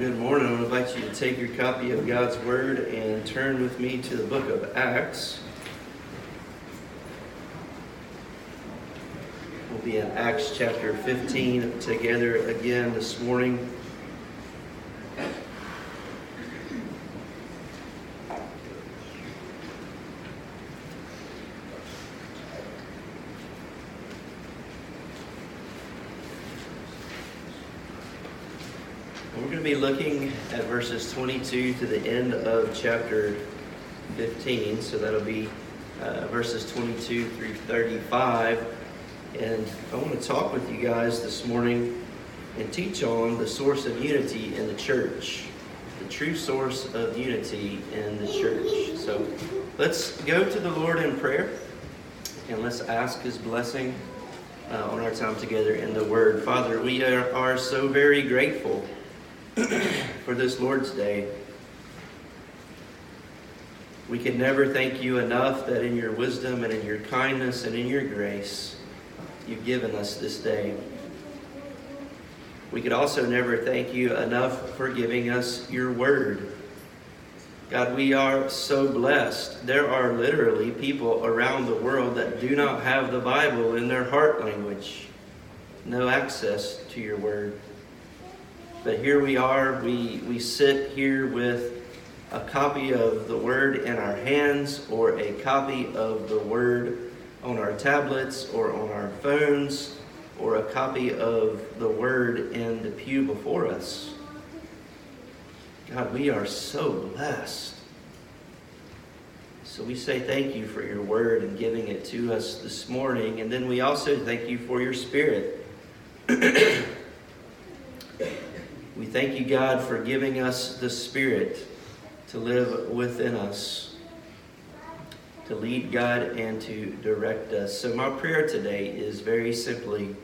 good morning. I would invite you to take your copy of God's Word and turn with me to the book of Acts. We'll be in Acts chapter 15 together again this morning. be looking at verses 22 to the end of chapter 15. So that'll be uh, verses 22 through 35. And I want to talk with you guys this morning and teach on the source of unity in the church, the true source of unity in the church. So let's go to the Lord in prayer and let's ask His blessing uh, on our time together in the Word. Father, we are, are so very grateful for this Lord's Day. We can never thank you enough that in your wisdom and in your kindness and in your grace, you've given us this day. We could also never thank you enough for giving us your word. God, we are so blessed. There are literally people around the world that do not have the Bible in their heart language, no access to your word. But here we are, we, we sit here with a copy of the Word in our hands or a copy of the Word on our tablets or on our phones or a copy of the Word in the pew before us. God, we are so blessed. So we say thank you for your Word and giving it to us this morning. And then we also thank you for your Spirit. We thank you, God, for giving us the Spirit to live within us, to lead God and to direct us. So, my prayer today is very simply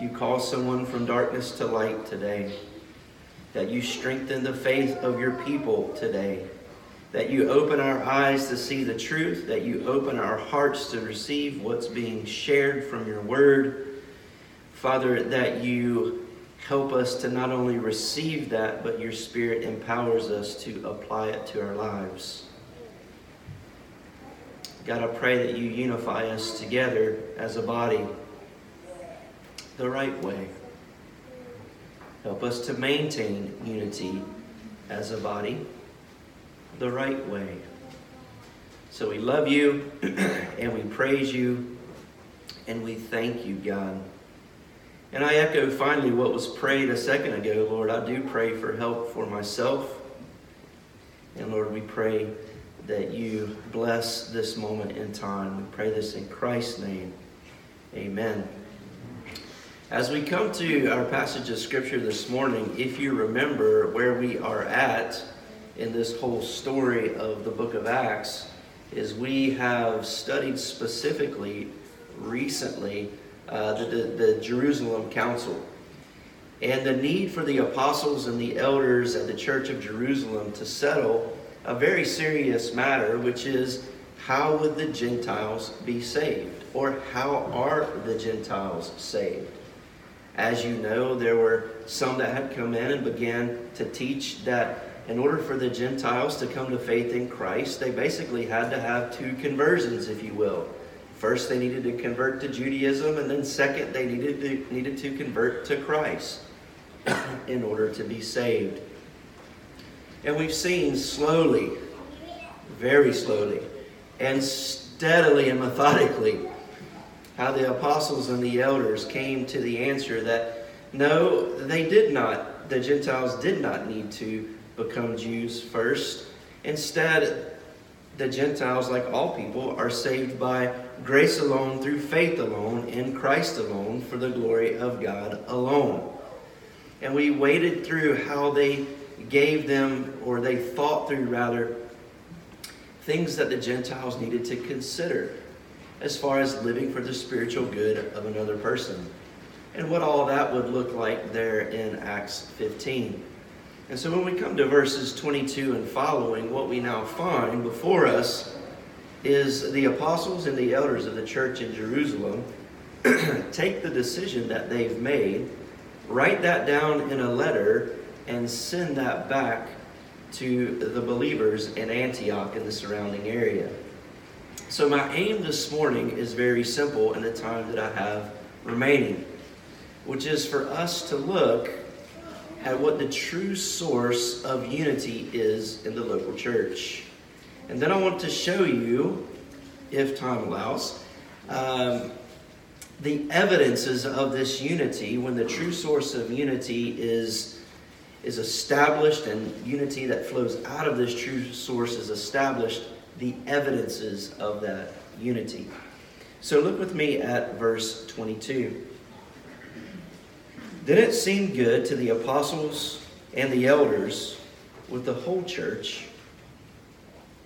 you call someone from darkness to light today, that you strengthen the faith of your people today, that you open our eyes to see the truth, that you open our hearts to receive what's being shared from your word. Father, that you Help us to not only receive that, but your Spirit empowers us to apply it to our lives. God, I pray that you unify us together as a body the right way. Help us to maintain unity as a body the right way. So we love you and we praise you and we thank you, God. And I echo finally what was prayed a second ago, Lord. I do pray for help for myself. And Lord, we pray that you bless this moment in time. We pray this in Christ's name. Amen. As we come to our passage of Scripture this morning, if you remember where we are at in this whole story of the book of Acts, is we have studied specifically recently uh, the, the, the Jerusalem Council and the need for the apostles and the elders at the Church of Jerusalem to settle a very serious matter, which is how would the Gentiles be saved? Or how are the Gentiles saved? As you know, there were some that had come in and began to teach that in order for the Gentiles to come to faith in Christ, they basically had to have two conversions, if you will. First, they needed to convert to Judaism, and then second, they needed to, needed to convert to Christ in order to be saved. And we've seen slowly, very slowly, and steadily and methodically how the apostles and the elders came to the answer that no, they did not, the Gentiles did not need to become Jews first. Instead, the Gentiles, like all people, are saved by grace alone, through faith alone, in Christ alone, for the glory of God alone. And we waded through how they gave them, or they thought through rather, things that the Gentiles needed to consider as far as living for the spiritual good of another person. And what all that would look like there in Acts 15. And so when we come to verses 22 and following, what we now find before us is the apostles and the elders of the church in Jerusalem take the decision that they've made, write that down in a letter, and send that back to the believers in Antioch and the surrounding area. So, my aim this morning is very simple in the time that I have remaining, which is for us to look at what the true source of unity is in the local church. And then I want to show you, if time allows, um, the evidences of this unity when the true source of unity is, is established and unity that flows out of this true source is established, the evidences of that unity. So look with me at verse 22. Then it seemed good to the apostles and the elders with the whole church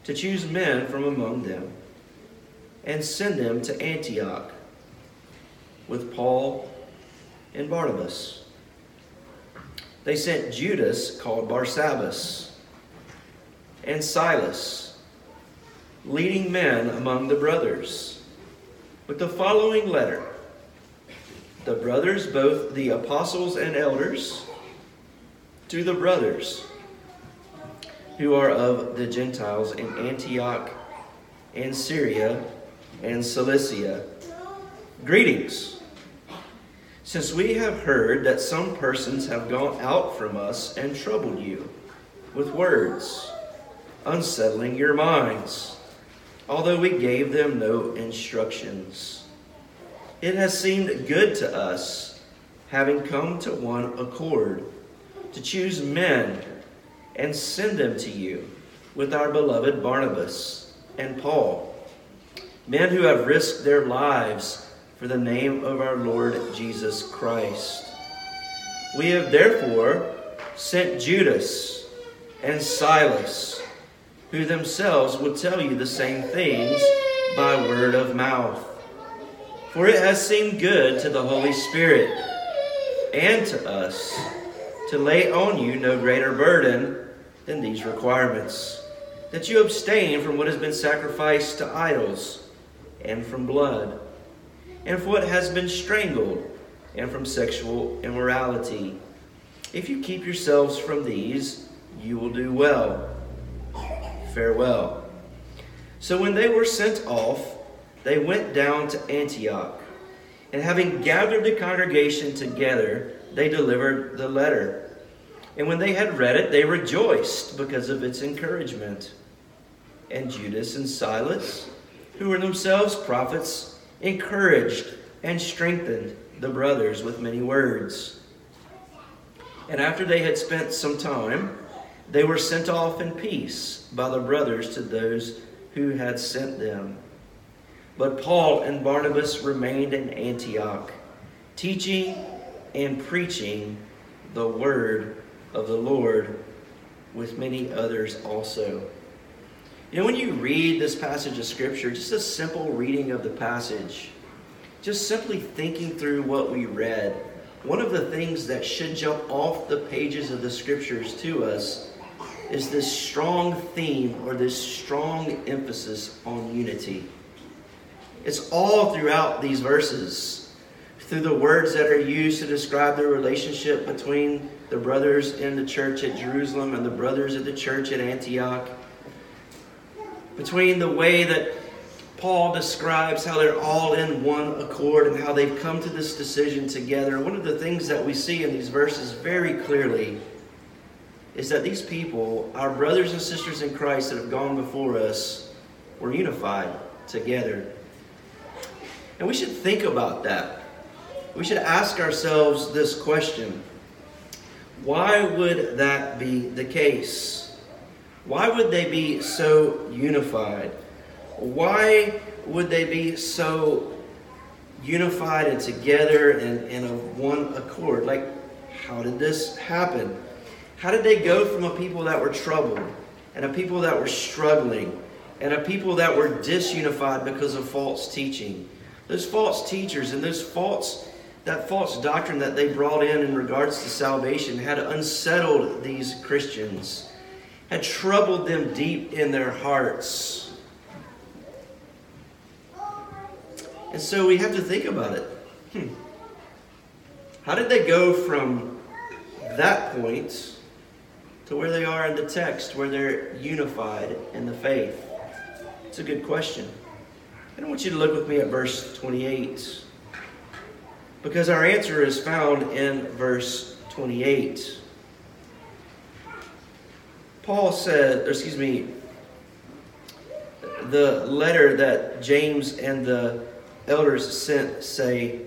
to choose men from among them and send them to Antioch with Paul and Barnabas. They sent Judas, called Barsabbas, and Silas, leading men among the brothers, with the following letter the brothers, both the apostles and elders, to the brothers who are of the Gentiles in Antioch and Syria and Cilicia. Greetings. Since we have heard that some persons have gone out from us and troubled you with words, unsettling your minds, although we gave them no instructions it has seemed good to us, having come to one accord, to choose men and send them to you with our beloved Barnabas and Paul, men who have risked their lives for the name of our Lord Jesus Christ. We have therefore sent Judas and Silas, who themselves will tell you the same things by word of mouth. For it has seemed good to the Holy Spirit and to us to lay on you no greater burden than these requirements that you abstain from what has been sacrificed to idols, and from blood, and from what has been strangled, and from sexual immorality. If you keep yourselves from these, you will do well. Farewell. So when they were sent off, they went down to Antioch. And having gathered the congregation together, they delivered the letter. And when they had read it, they rejoiced because of its encouragement. And Judas and Silas, who were themselves prophets, encouraged and strengthened the brothers with many words. And after they had spent some time, they were sent off in peace by the brothers to those who had sent them. But Paul and Barnabas remained in Antioch, teaching and preaching the word of the Lord with many others also. You know, when you read this passage of Scripture, just a simple reading of the passage, just simply thinking through what we read, one of the things that should jump off the pages of the Scriptures to us is this strong theme or this strong emphasis on unity. It's all throughout these verses, through the words that are used to describe the relationship between the brothers in the church at Jerusalem and the brothers at the church at Antioch, between the way that Paul describes how they're all in one accord and how they've come to this decision together. One of the things that we see in these verses very clearly is that these people, our brothers and sisters in Christ that have gone before us, were unified together. And we should think about that. We should ask ourselves this question Why would that be the case? Why would they be so unified? Why would they be so unified and together and, and of one accord? Like, how did this happen? How did they go from a people that were troubled and a people that were struggling and a people that were disunified because of false teaching those false teachers and those false that false doctrine that they brought in in regards to salvation had unsettled these Christians, had troubled them deep in their hearts. And so we have to think about it. Hmm. How did they go from that point to where they are in the text, where they're unified in the faith? It's a good question. And I want you to look with me at verse 28. Because our answer is found in verse 28. Paul said, excuse me, the letter that James and the elders sent say,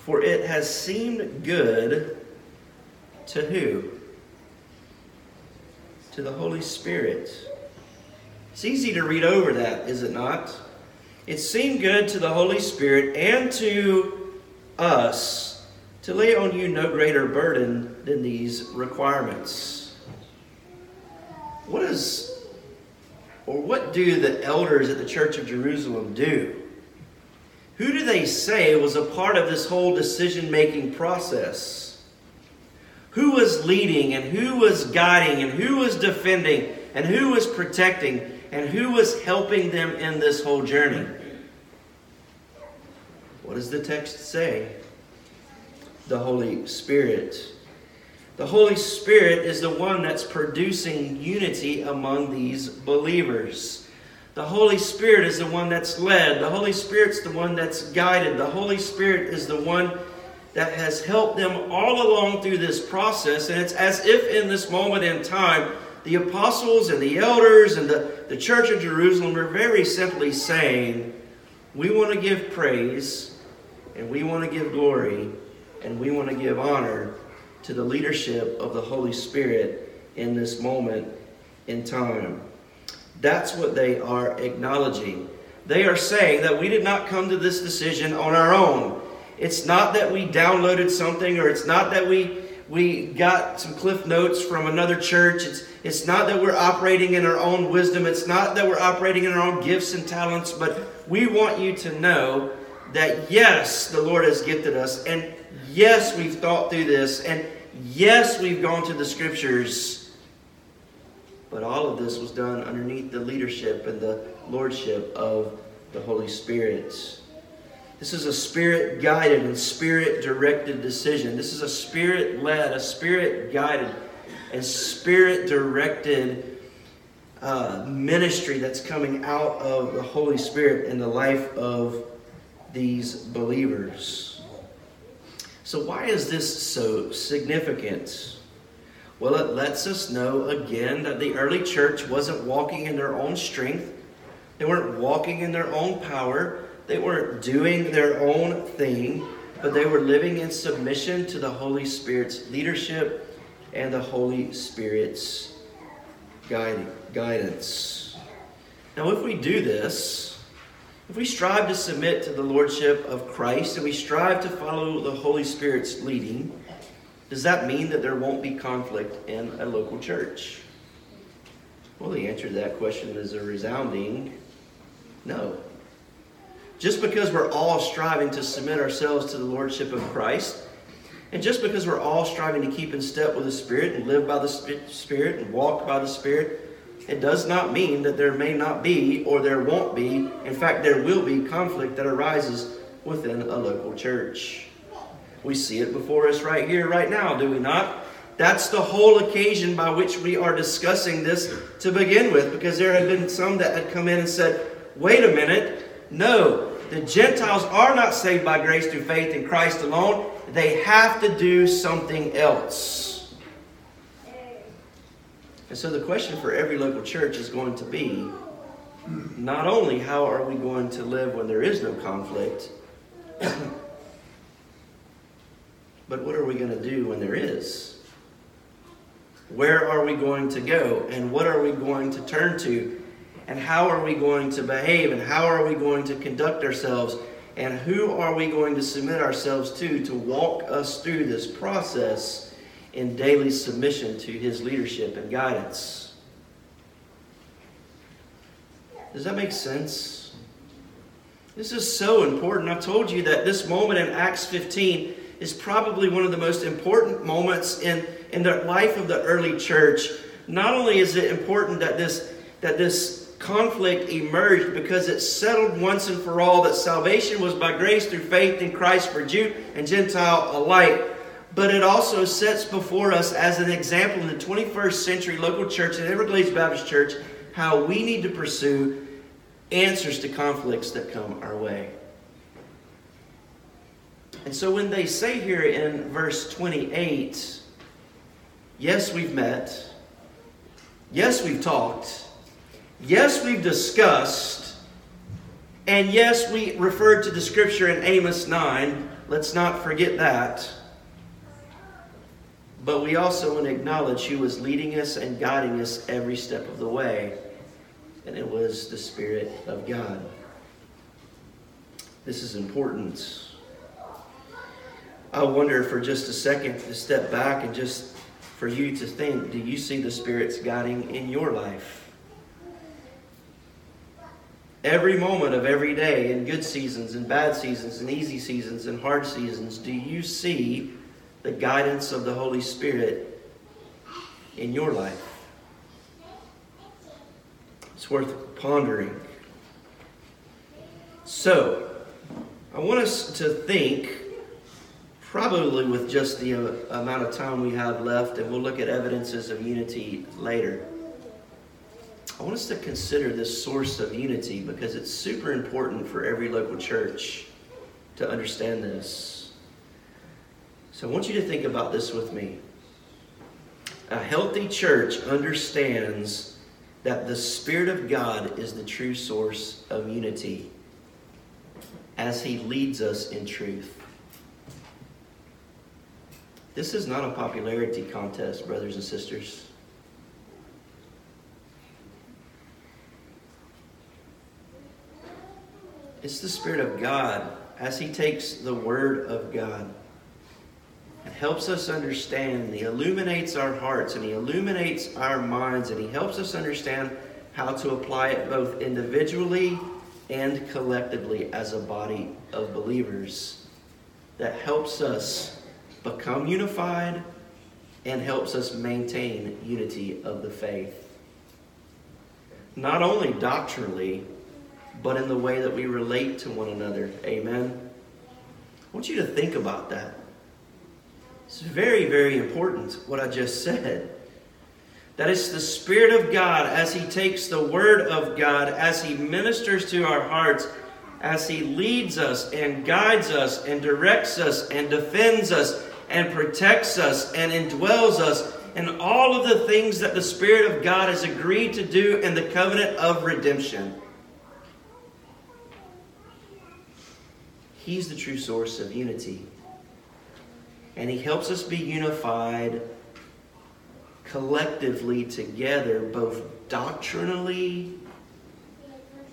For it has seemed good to who? To the Holy Spirit. It's easy to read over that, is it not? It seemed good to the Holy Spirit and to us to lay on you no greater burden than these requirements. What is or what do the elders at the Church of Jerusalem do? Who do they say was a part of this whole decision making process? Who was leading and who was guiding and who was defending and who was protecting and who was helping them in this whole journey? What does the text say? The Holy Spirit. The Holy Spirit is the one that's producing unity among these believers. The Holy Spirit is the one that's led. The Holy Spirit's the one that's guided. The Holy Spirit is the one that has helped them all along through this process. And it's as if in this moment in time, the apostles and the elders and the, the church of Jerusalem are very simply saying, We want to give praise and we want to give glory and we want to give honor to the leadership of the Holy Spirit in this moment in time. That's what they are acknowledging. They are saying that we did not come to this decision on our own. It's not that we downloaded something or it's not that we we got some cliff notes from another church. It's, it's not that we're operating in our own wisdom. It's not that we're operating in our own gifts and talents, but we want you to know that yes, the Lord has gifted us, and yes, we've thought through this, and yes, we've gone to the scriptures, but all of this was done underneath the leadership and the lordship of the Holy Spirit. This is a spirit guided and spirit directed decision. This is a spirit led, a spirit guided, and spirit directed uh, ministry that's coming out of the Holy Spirit in the life of these believers. So, why is this so significant? Well, it lets us know again that the early church wasn't walking in their own strength, they weren't walking in their own power, they weren't doing their own thing, but they were living in submission to the Holy Spirit's leadership and the Holy Spirit's guidance. Now, if we do this, if we strive to submit to the Lordship of Christ and we strive to follow the Holy Spirit's leading, does that mean that there won't be conflict in a local church? Well, the answer to that question is a resounding no. Just because we're all striving to submit ourselves to the Lordship of Christ, and just because we're all striving to keep in step with the Spirit and live by the Spirit and walk by the Spirit, it does not mean that there may not be or there won't be. In fact, there will be conflict that arises within a local church. We see it before us right here, right now, do we not? That's the whole occasion by which we are discussing this to begin with, because there have been some that had come in and said, wait a minute, no, the Gentiles are not saved by grace through faith in Christ alone. They have to do something else. And so the question for every local church is going to be not only how are we going to live when there is no conflict, but what are we going to do when there is? Where are we going to go? And what are we going to turn to? And how are we going to behave? And how are we going to conduct ourselves? And who are we going to submit ourselves to to walk us through this process? In daily submission to his leadership and guidance. Does that make sense? This is so important. I've told you that this moment in Acts 15 is probably one of the most important moments in, in the life of the early church. Not only is it important that this, that this conflict emerged because it settled once and for all that salvation was by grace through faith in Christ for Jew and Gentile alike, but it also sets before us as an example in the 21st century local church and Everglades Baptist Church how we need to pursue answers to conflicts that come our way. And so when they say here in verse 28, yes, we've met, yes, we've talked, yes, we've discussed, and yes, we referred to the scripture in Amos 9. Let's not forget that. But we also want to acknowledge who was leading us and guiding us every step of the way, and it was the Spirit of God. This is important. I wonder for just a second to step back and just for you to think do you see the Spirit's guiding in your life? Every moment of every day, in good seasons, in bad seasons, in easy seasons, in hard seasons, do you see the guidance of the Holy Spirit in your life? It's worth pondering. So, I want us to think probably with just the uh, amount of time we have left, and we'll look at evidences of unity later. I want us to consider this source of unity because it's super important for every local church to understand this. So I want you to think about this with me. A healthy church understands that the Spirit of God is the true source of unity as He leads us in truth. This is not a popularity contest, brothers and sisters. It's the Spirit of God as He takes the Word of God and helps us understand. And He illuminates our hearts and He illuminates our minds and He helps us understand how to apply it both individually and collectively as a body of believers. That helps us become unified and helps us maintain unity of the faith. Not only doctrinally, but in the way that we relate to one another. Amen. I want you to think about that. It's very, very important what I just said. That it's the Spirit of God as He takes the Word of God, as He ministers to our hearts, as He leads us and guides us and directs us and defends us and protects us and indwells us and all of the things that the Spirit of God has agreed to do in the covenant of redemption. He's the true source of unity. And He helps us be unified collectively together, both doctrinally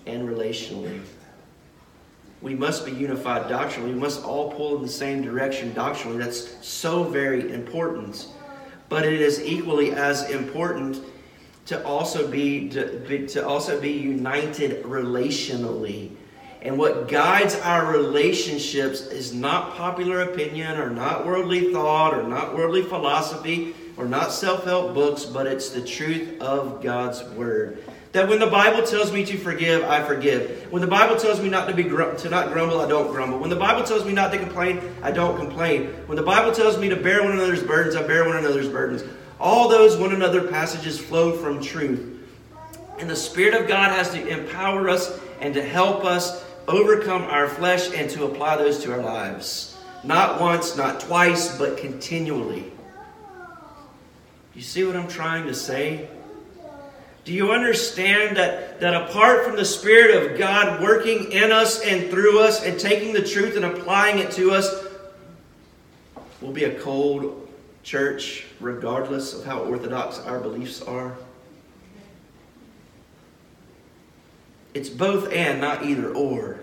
and relationally. We must be unified doctrinally. We must all pull in the same direction doctrinally. That's so very important. But it is equally as important to also be to, to also be united relationally. And what guides our relationships is not popular opinion or not worldly thought or not worldly philosophy or not self-help books, but it's the truth of God's word. That when the Bible tells me to forgive, I forgive. When the Bible tells me not to be to not grumble, I don't grumble. When the Bible tells me not to complain, I don't complain. When the Bible tells me to bear one another's burdens, I bear one another's burdens. All those one another passages flow from truth. And the Spirit of God has to empower us and to help us overcome our flesh and to apply those to our lives. Not once, not twice, but continually. You see what I'm trying to say? Do you understand that, that apart from the Spirit of God working in us and through us and taking the truth and applying it to us, we'll be a cold church regardless of how orthodox our beliefs are? It's both and, not either or.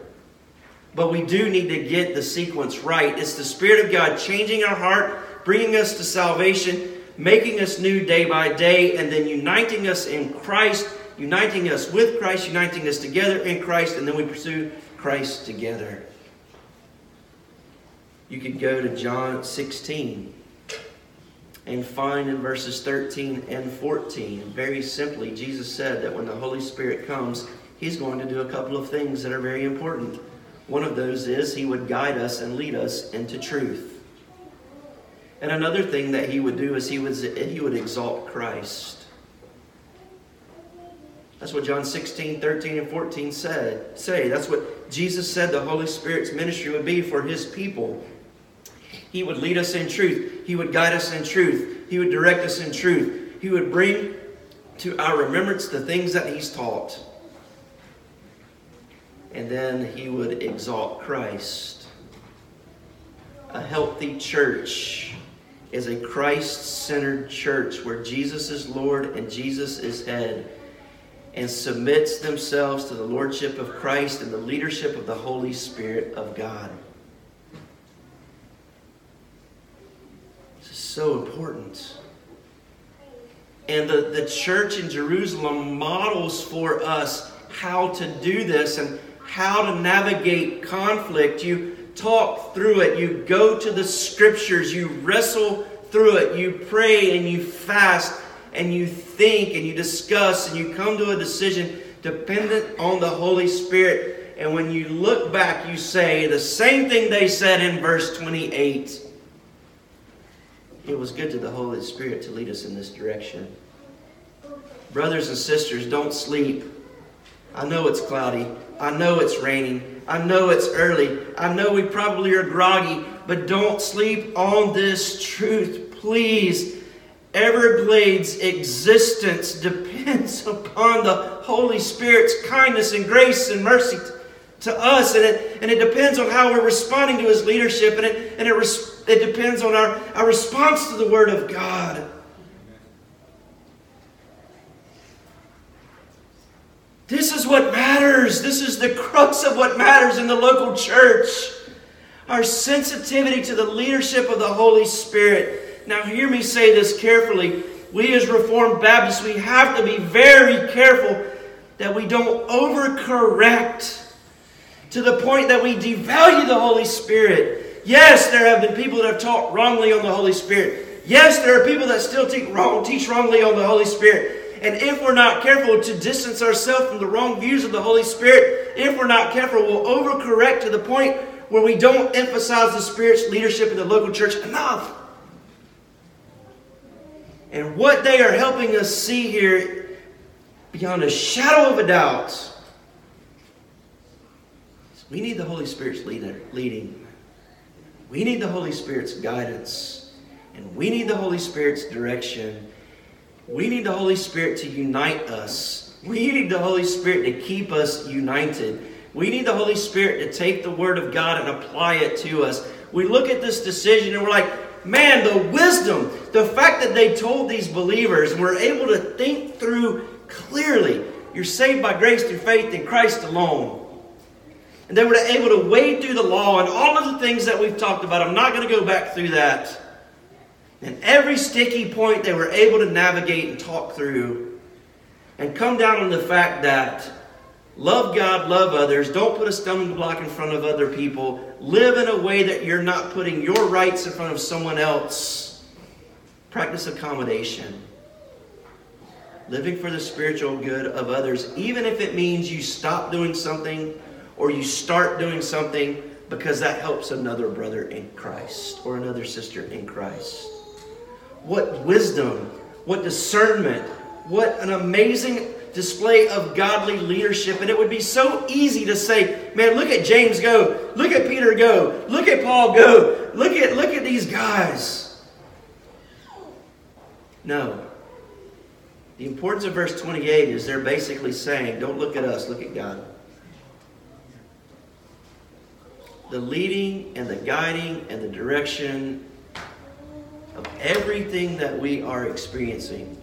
But we do need to get the sequence right. It's the Spirit of God changing our heart, bringing us to salvation, making us new day by day, and then uniting us in Christ, uniting us with Christ, uniting us together in Christ, and then we pursue Christ together. You could go to John 16 and find in verses 13 and 14, very simply, Jesus said that when the Holy Spirit comes, He's going to do a couple of things that are very important. One of those is He would guide us and lead us into truth. And another thing that he would do is he would, he would exalt Christ. That's what John 16, 13, and 14 said. Say. That's what Jesus said the Holy Spirit's ministry would be for his people. He would lead us in truth. He would guide us in truth. He would direct us in truth. He would bring to our remembrance the things that he's taught. And then he would exalt Christ. A healthy church is a Christ centered church where Jesus is Lord and Jesus is head and submits themselves to the Lordship of Christ and the leadership of the Holy Spirit of God. This is so important. And the, the church in Jerusalem models for us how to do this and how to navigate conflict. You talk through it, you go to the scriptures, you wrestle through it, you pray and you fast and you think and you discuss and you come to a decision dependent on the Holy Spirit. And when you look back, you say the same thing they said in verse 28. It was good to the Holy Spirit to lead us in this direction. Brothers and sisters, don't sleep. I know it's cloudy. I know it's raining. I know it's early. I know we probably are groggy, but don't sleep on this truth. Please Everglades' existence depends upon the Holy Spirit's kindness and grace and mercy to us, and it, and it depends on how we're responding to His leadership, and it, and it, res, it depends on our, our response to the Word of God. This is what matters. This is the crux of what matters in the local church. Our sensitivity to the leadership of the Holy Spirit. Now, hear me say this carefully. We as Reformed Baptists, we have to be very careful that we don't overcorrect to the point that we devalue the Holy Spirit. Yes, there have been people that have taught wrongly on the Holy Spirit. Yes, there are people that still teach, wrong, teach wrongly on the Holy Spirit. And if we're not careful to distance ourselves from the wrong views of the Holy Spirit, if we're not careful, we'll overcorrect to the point where we don't emphasize the Spirit's leadership in the local church enough. And what they are helping us see here, beyond a shadow of a doubt, is we need the Holy Spirit's leader, leading. We need the Holy Spirit's guidance. And we need the Holy Spirit's direction. We need the Holy Spirit to unite us. We need the Holy Spirit to keep us united. We need the Holy Spirit to take the Word of God and apply it to us. We look at this decision and we're like, man, the wisdom, the fact that they told these believers and were able to think through clearly you're saved by grace through faith in Christ alone. And they were able to wade through the law and all of the things that we've talked about. I'm not going to go back through that. And every sticky point they were able to navigate and talk through and come down on the fact that Love God, love others. Don't put a stumbling block in front of other people. Live in a way that you're not putting your rights in front of someone else. Practice accommodation. Living for the spiritual good of others, even if it means you stop doing something or you start doing something because that helps another brother in Christ or another sister in Christ. What wisdom, what discernment, what an amazing display of godly leadership. And it would be so easy to say, man, look at James go, look at Peter go, look at Paul go, look at look at these guys. No. The importance of verse 28 is they're basically saying, don't look at us, look at God. The leading and the guiding and the direction of everything that we are experiencing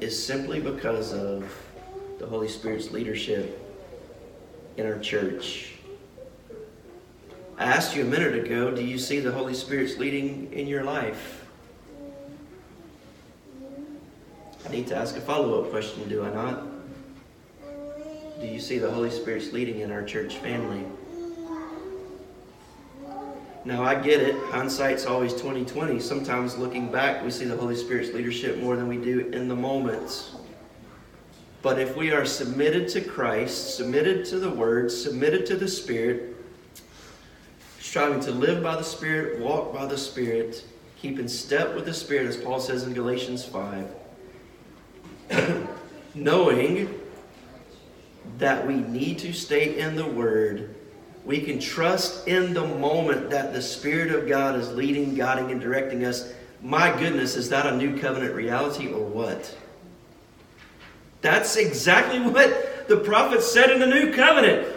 is simply because of the Holy Spirit's leadership in our church. I asked you a minute ago, do you see the Holy Spirit's leading in your life? I need to ask a follow up question, do I not? Do you see the Holy Spirit's leading in our church family? Now I get it. Hindsight's always 2020. Sometimes looking back, we see the Holy Spirit's leadership more than we do in the moments. But if we are submitted to Christ, submitted to the Word, submitted to the Spirit, striving to live by the Spirit, walk by the Spirit, keep in step with the Spirit, as Paul says in Galatians 5, knowing that we need to stay in the Word. We can trust in the moment that the Spirit of God is leading, guiding, and directing us. My goodness, is that a new covenant reality or what? That's exactly what the prophet said in the new covenant.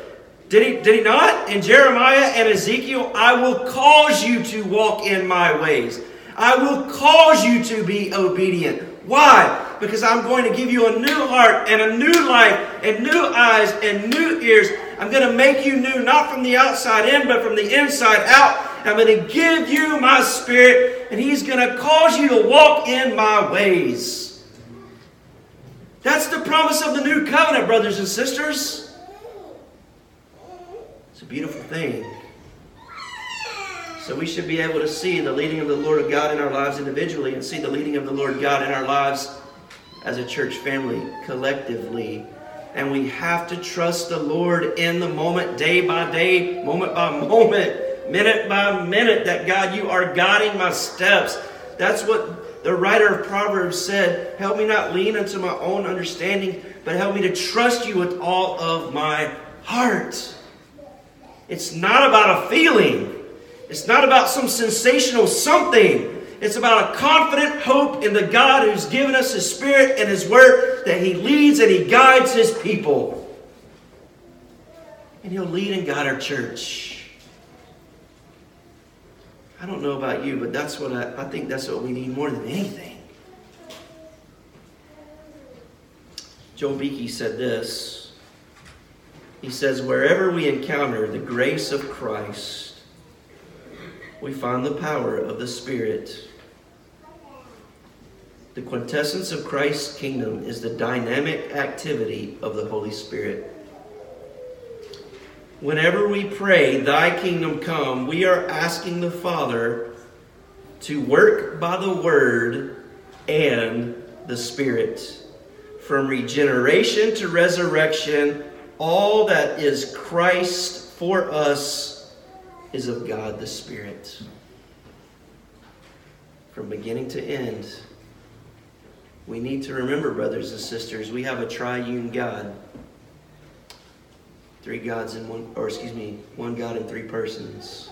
Did he, did he not? In Jeremiah and Ezekiel, I will cause you to walk in my ways. I will cause you to be obedient. Why? Because I'm going to give you a new heart and a new life and new eyes and new ears. I'm going to make you new, not from the outside in, but from the inside out. I'm going to give you my spirit, and He's going to cause you to walk in my ways. That's the promise of the new covenant, brothers and sisters It's a beautiful thing. So we should be able to see the leading of the Lord God in our lives individually and see the leading of the Lord God in our lives as a church family collectively. And we have to trust the Lord in the moment, day by day, moment by moment, minute by minute, that God, you are guiding my steps. That's what the writer of Proverbs said. Help me not lean unto my own understanding, but help me to trust you with all of my heart. It's not about a feeling. It's not about some sensational something. It's about a confident hope in the God who's given us His Spirit and His Word that He leads and He guides His people. And He'll lead and guide our church. I don't know about you, but that's what I, I think that's what we need more than anything. Joel Beeke said this he says, wherever we encounter the grace of Christ, we find the power of the Spirit. The quintessence of Christ's kingdom is the dynamic activity of the Holy Spirit. Whenever we pray, Thy kingdom come, we are asking the Father to work by the Word and the Spirit. From regeneration to resurrection, all that is Christ for us is of God the Spirit. From beginning to end, we need to remember, brothers and sisters, we have a triune God. Three gods in one, or excuse me, one God in three persons.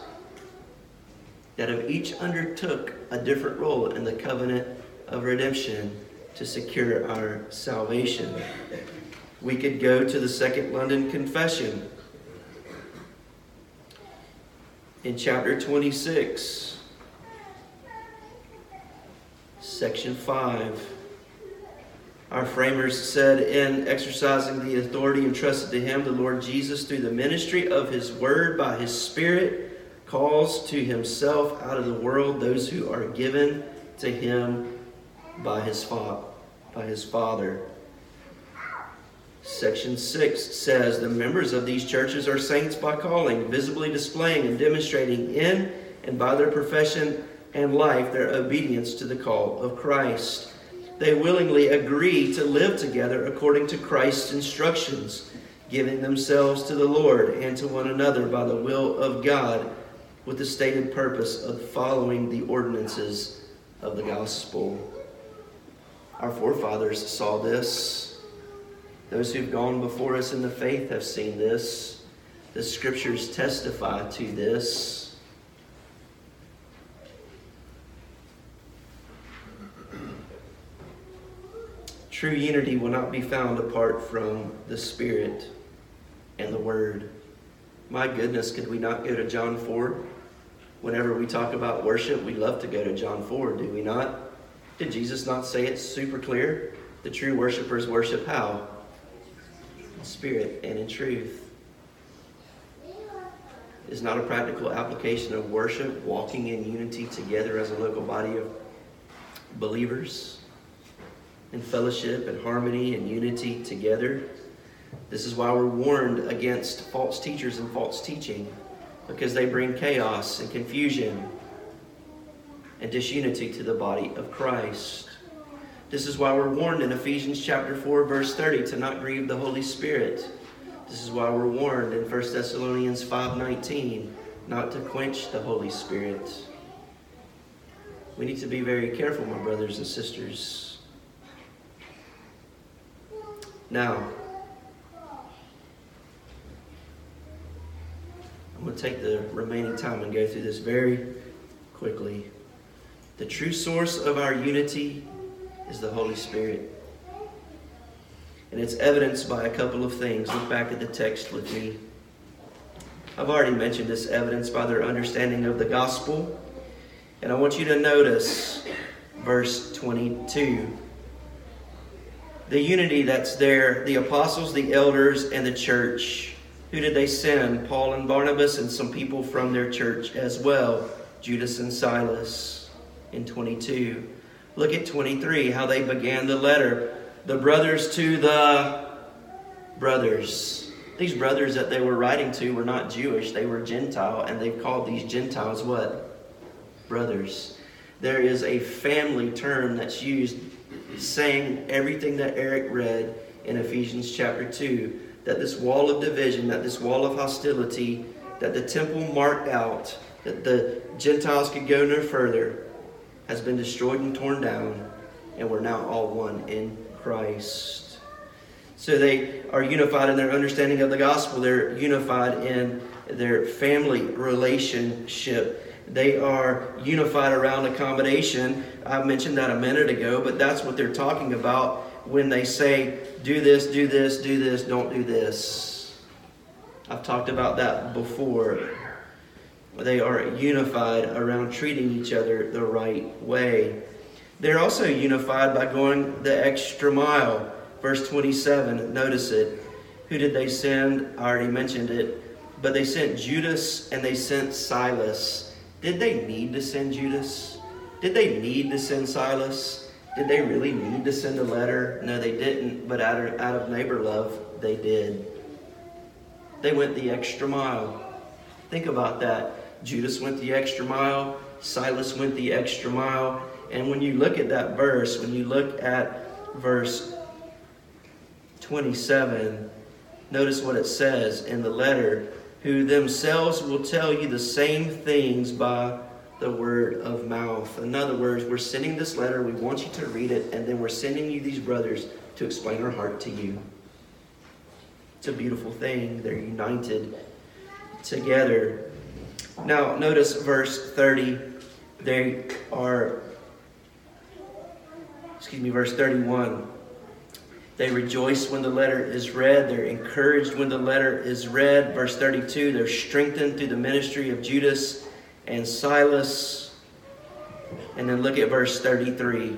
That have each undertook a different role in the covenant of redemption to secure our salvation. We could go to the Second London Confession in chapter 26, section 5. Our framers said, in exercising the authority entrusted to him, the Lord Jesus, through the ministry of his word by his Spirit, calls to himself out of the world those who are given to him by his, by his Father. Section 6 says the members of these churches are saints by calling, visibly displaying and demonstrating in and by their profession and life their obedience to the call of Christ. They willingly agree to live together according to Christ's instructions, giving themselves to the Lord and to one another by the will of God, with the stated purpose of following the ordinances of the gospel. Our forefathers saw this those who've gone before us in the faith have seen this. The scriptures testify to this. True unity will not be found apart from the Spirit and the Word. My goodness, could we not go to John 4? Whenever we talk about worship, we love to go to John 4, do we not? Did Jesus not say it super clear? The true worshipers worship how? in spirit and in truth. Is not a practical application of worship, walking in unity together as a local body of believers, in fellowship and harmony and unity together. This is why we're warned against false teachers and false teaching, because they bring chaos and confusion and disunity to the body of Christ. This is why we're warned in Ephesians chapter 4 verse 30 to not grieve the Holy Spirit. This is why we're warned in 1 Thessalonians 5:19 not to quench the Holy Spirit. We need to be very careful, my brothers and sisters. Now, I'm going to take the remaining time and go through this very quickly. The true source of our unity is the Holy Spirit. And it's evidenced by a couple of things. Look back at the text with me. I've already mentioned this evidence by their understanding of the gospel. And I want you to notice verse 22. The unity that's there, the apostles, the elders, and the church. Who did they send? Paul and Barnabas and some people from their church as well. Judas and Silas in 22. Look at 23, how they began the letter. The brothers to the brothers. These brothers that they were writing to were not Jewish, they were Gentile, and they've called these Gentiles what? Brothers. There is a family term that's used saying everything that Eric read in Ephesians chapter 2 that this wall of division, that this wall of hostility, that the temple marked out, that the Gentiles could go no further, has been destroyed and torn down, and we're now all one in Christ. So they are unified in their understanding of the gospel. They're unified in their family relationship. They are unified around accommodation. I mentioned that a minute ago, but that's what they're talking about when they say, do this, do this, do this, don't do this. I've talked about that before. They are unified around treating each other the right way. They're also unified by going the extra mile. Verse 27, notice it. Who did they send? I already mentioned it. But they sent Judas and they sent Silas. Did they need to send Judas? Did they need to send Silas? Did they really need to send a letter? No, they didn't, but out of, out of neighbor love, they did. They went the extra mile. Think about that. Judas went the extra mile, Silas went the extra mile. And when you look at that verse, when you look at verse 27, notice what it says in the letter who themselves will tell you the same things by the word of mouth. In other words, we're sending this letter, we want you to read it, and then we're sending you these brothers to explain our heart to you. It's a beautiful thing. They're united together. Now, notice verse 30. They are, excuse me, verse 31. They rejoice when the letter is read. They're encouraged when the letter is read. Verse 32 they're strengthened through the ministry of Judas and Silas. And then look at verse 33.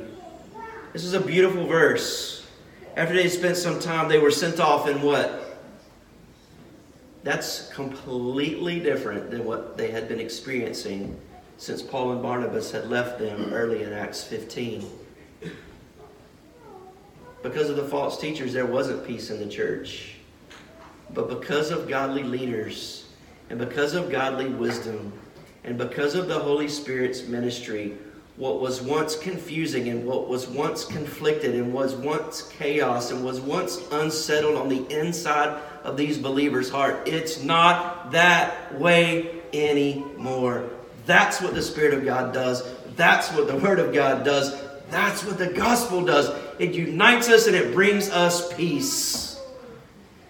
This is a beautiful verse. After they spent some time, they were sent off in what? That's completely different than what they had been experiencing since Paul and Barnabas had left them early in Acts 15 because of the false teachers, there wasn't peace in the church. But because of godly leaders, and because of godly wisdom, and because of the Holy Spirit's ministry, what was once confusing and what was once conflicted and was once chaos and was once unsettled on the inside of these believers' heart, it's not that way anymore. That's what the Spirit of God does. That's what the Word of God does. That's what the gospel does. It unites us and it brings us peace.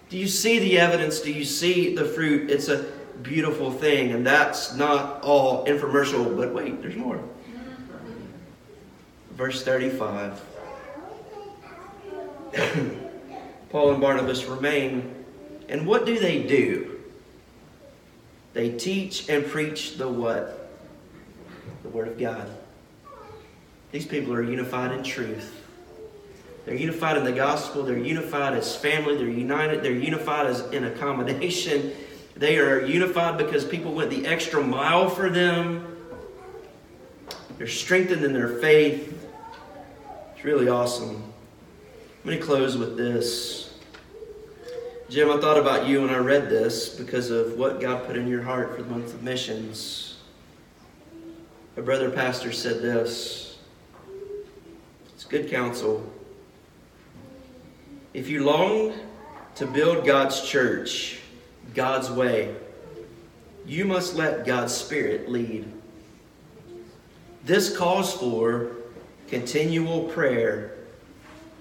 Do you see the evidence? Do you see the fruit? It's a beautiful thing, and that's not all infomercial, but wait, there's more. Verse 35 Paul and Barnabas remain, and what do they do? They teach and preach the what? The Word of God. These people are unified in truth. They're unified in the gospel. They're unified as family. They're united. They're unified as in accommodation. They are unified because people went the extra mile for them. They're strengthened in their faith. It's really awesome. I'm going to close with this. Jim, I thought about you when I read this because of what God put in your heart for the month of missions. A brother pastor said this good counsel. If you long to build God's church God's way, you must let God's Spirit lead. This calls for continual prayer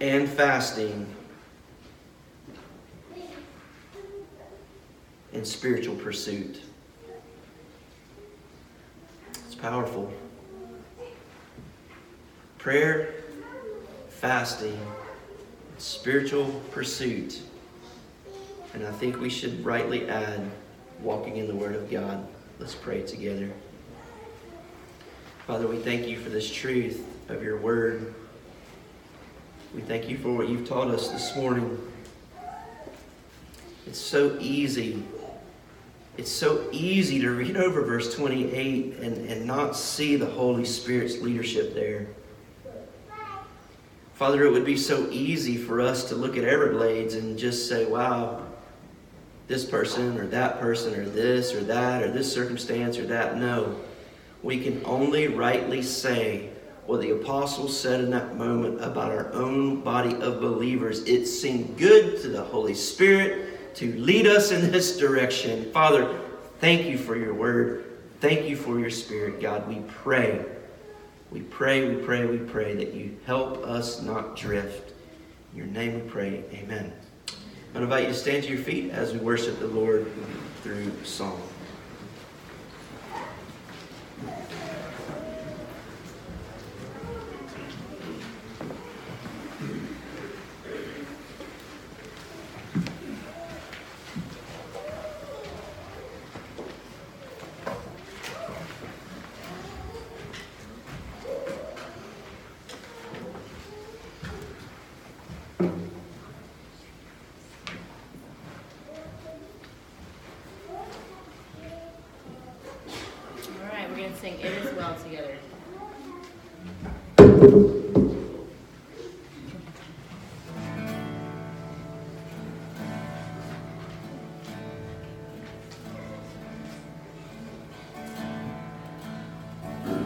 and fasting and spiritual pursuit. It's powerful. Prayer, fasting, spiritual pursuit. And I think we should rightly add walking in the Word of God. Let's pray together. Father, we thank you for this truth of your Word. We thank you for what you've taught us this morning. It's so easy. It's so easy to read over verse 28 and, and not see the Holy Spirit's leadership there. Father, it would be so easy for us to look at Everglades and just say, wow, this person or that person or this or that or this circumstance or that. No. We can only rightly say what the apostles said in that moment about our own body of believers. It seemed good to the Holy Spirit to lead us in this direction. Father, thank you for your word. Thank you for your spirit, God. We pray we pray, we pray, we pray that you help us not drift. In your name we pray. Amen. I invite you to stand to your feet as we worship the Lord through song.